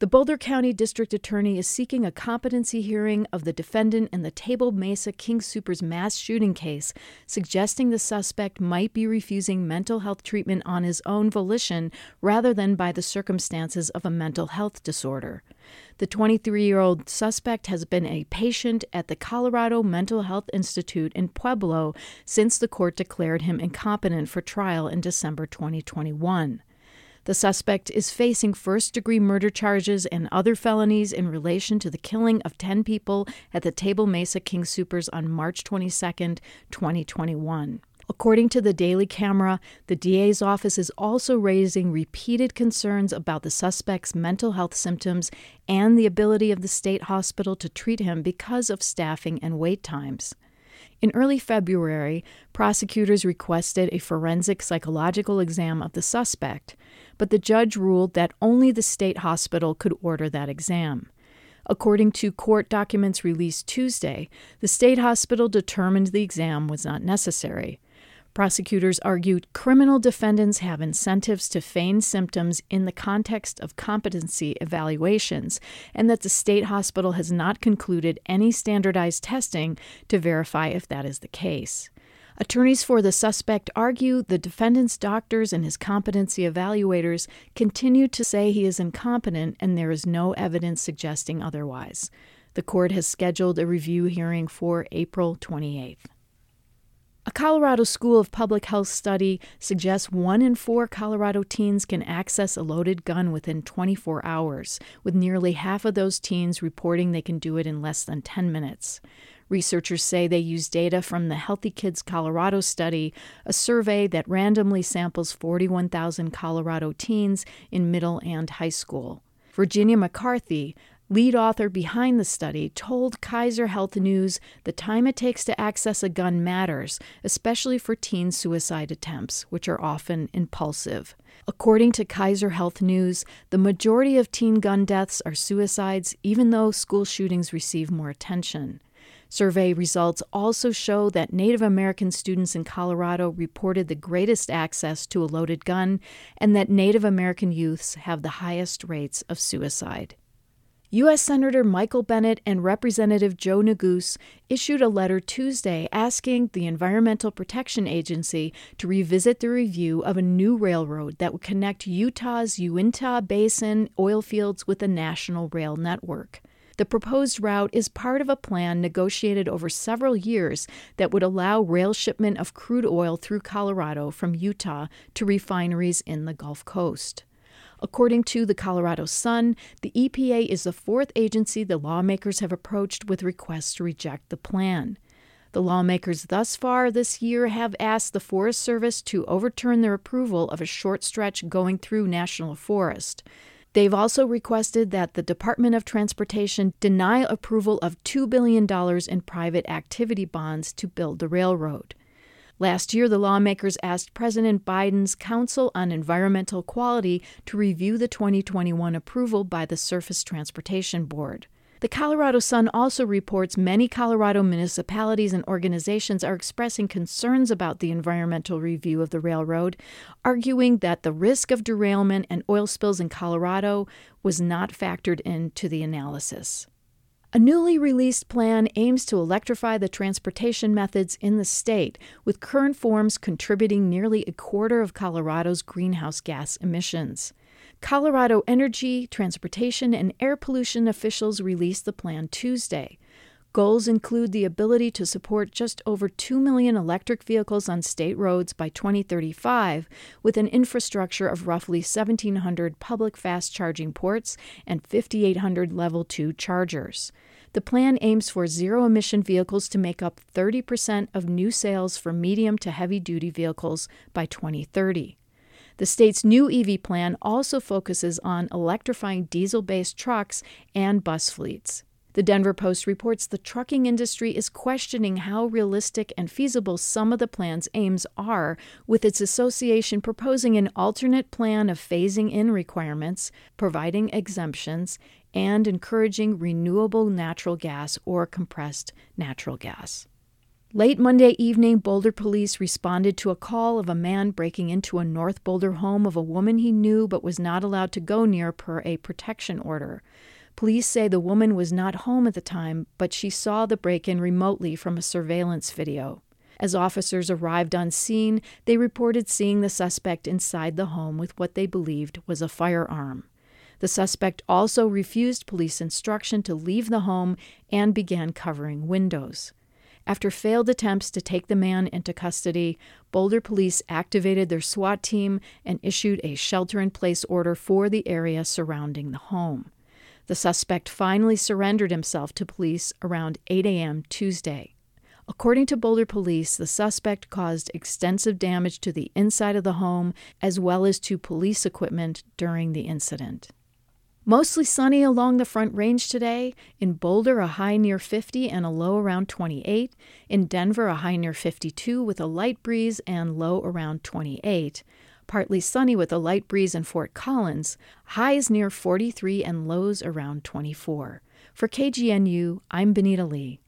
The Boulder County District Attorney is seeking a competency hearing of the defendant in the Table Mesa King Soopers mass shooting case, suggesting the suspect might be refusing mental health treatment on his own volition rather than by the circumstances of a mental health disorder. The 23 year old suspect has been a patient at the Colorado Mental Health Institute in Pueblo since the court declared him incompetent for trial in December 2021. The suspect is facing first degree murder charges and other felonies in relation to the killing of 10 people at the Table Mesa King Soopers on March 22, 2021. According to the Daily Camera, the DA's office is also raising repeated concerns about the suspect's mental health symptoms and the ability of the state hospital to treat him because of staffing and wait times. In early February, prosecutors requested a forensic psychological exam of the suspect but the judge ruled that only the state hospital could order that exam. According to court documents released Tuesday, the state hospital determined the exam was not necessary. Prosecutors argued criminal defendants have incentives to feign symptoms in the context of competency evaluations, and that the state hospital has not concluded any standardized testing to verify if that is the case. Attorneys for the suspect argue the defendant's doctors and his competency evaluators continue to say he is incompetent and there is no evidence suggesting otherwise. The court has scheduled a review hearing for April 28th. A Colorado School of Public Health study suggests one in four Colorado teens can access a loaded gun within 24 hours, with nearly half of those teens reporting they can do it in less than 10 minutes. Researchers say they use data from the Healthy Kids Colorado study, a survey that randomly samples 41,000 Colorado teens in middle and high school. Virginia McCarthy, lead author behind the study, told Kaiser Health News the time it takes to access a gun matters, especially for teen suicide attempts, which are often impulsive. According to Kaiser Health News, the majority of teen gun deaths are suicides, even though school shootings receive more attention. Survey results also show that Native American students in Colorado reported the greatest access to a loaded gun and that Native American youths have the highest rates of suicide. U.S. Senator Michael Bennet and Representative Joe Neguse issued a letter Tuesday asking the Environmental Protection Agency to revisit the review of a new railroad that would connect Utah's Uinta Basin oil fields with a national rail network. The proposed route is part of a plan negotiated over several years that would allow rail shipment of crude oil through Colorado from Utah to refineries in the Gulf Coast. According to the Colorado Sun, the EPA is the fourth agency the lawmakers have approached with requests to reject the plan. The lawmakers thus far this year have asked the Forest Service to overturn their approval of a short stretch going through National Forest. They've also requested that the Department of Transportation deny approval of $2 billion in private activity bonds to build the railroad. Last year, the lawmakers asked President Biden's Council on Environmental Quality to review the 2021 approval by the Surface Transportation Board. The Colorado Sun also reports many Colorado municipalities and organizations are expressing concerns about the environmental review of the railroad, arguing that the risk of derailment and oil spills in Colorado was not factored into the analysis. A newly released plan aims to electrify the transportation methods in the state, with current forms contributing nearly a quarter of Colorado's greenhouse gas emissions. Colorado Energy, Transportation, and Air Pollution officials released the plan Tuesday. Goals include the ability to support just over 2 million electric vehicles on state roads by 2035, with an infrastructure of roughly 1,700 public fast charging ports and 5,800 level 2 chargers. The plan aims for zero emission vehicles to make up 30% of new sales for medium to heavy duty vehicles by 2030. The state's new EV plan also focuses on electrifying diesel based trucks and bus fleets. The Denver Post reports the trucking industry is questioning how realistic and feasible some of the plan's aims are, with its association proposing an alternate plan of phasing in requirements, providing exemptions, and encouraging renewable natural gas or compressed natural gas. Late Monday evening, Boulder police responded to a call of a man breaking into a North Boulder home of a woman he knew but was not allowed to go near per a protection order. Police say the woman was not home at the time, but she saw the break in remotely from a surveillance video. As officers arrived on scene, they reported seeing the suspect inside the home with what they believed was a firearm. The suspect also refused police instruction to leave the home and began covering windows. After failed attempts to take the man into custody, Boulder police activated their SWAT team and issued a shelter in place order for the area surrounding the home. The suspect finally surrendered himself to police around 8 a.m. Tuesday. According to Boulder police, the suspect caused extensive damage to the inside of the home as well as to police equipment during the incident. Mostly sunny along the Front Range today. In Boulder, a high near 50 and a low around 28. In Denver, a high near 52 with a light breeze and low around 28. Partly sunny with a light breeze in Fort Collins. Highs near 43 and lows around 24. For KGNU, I'm Benita Lee.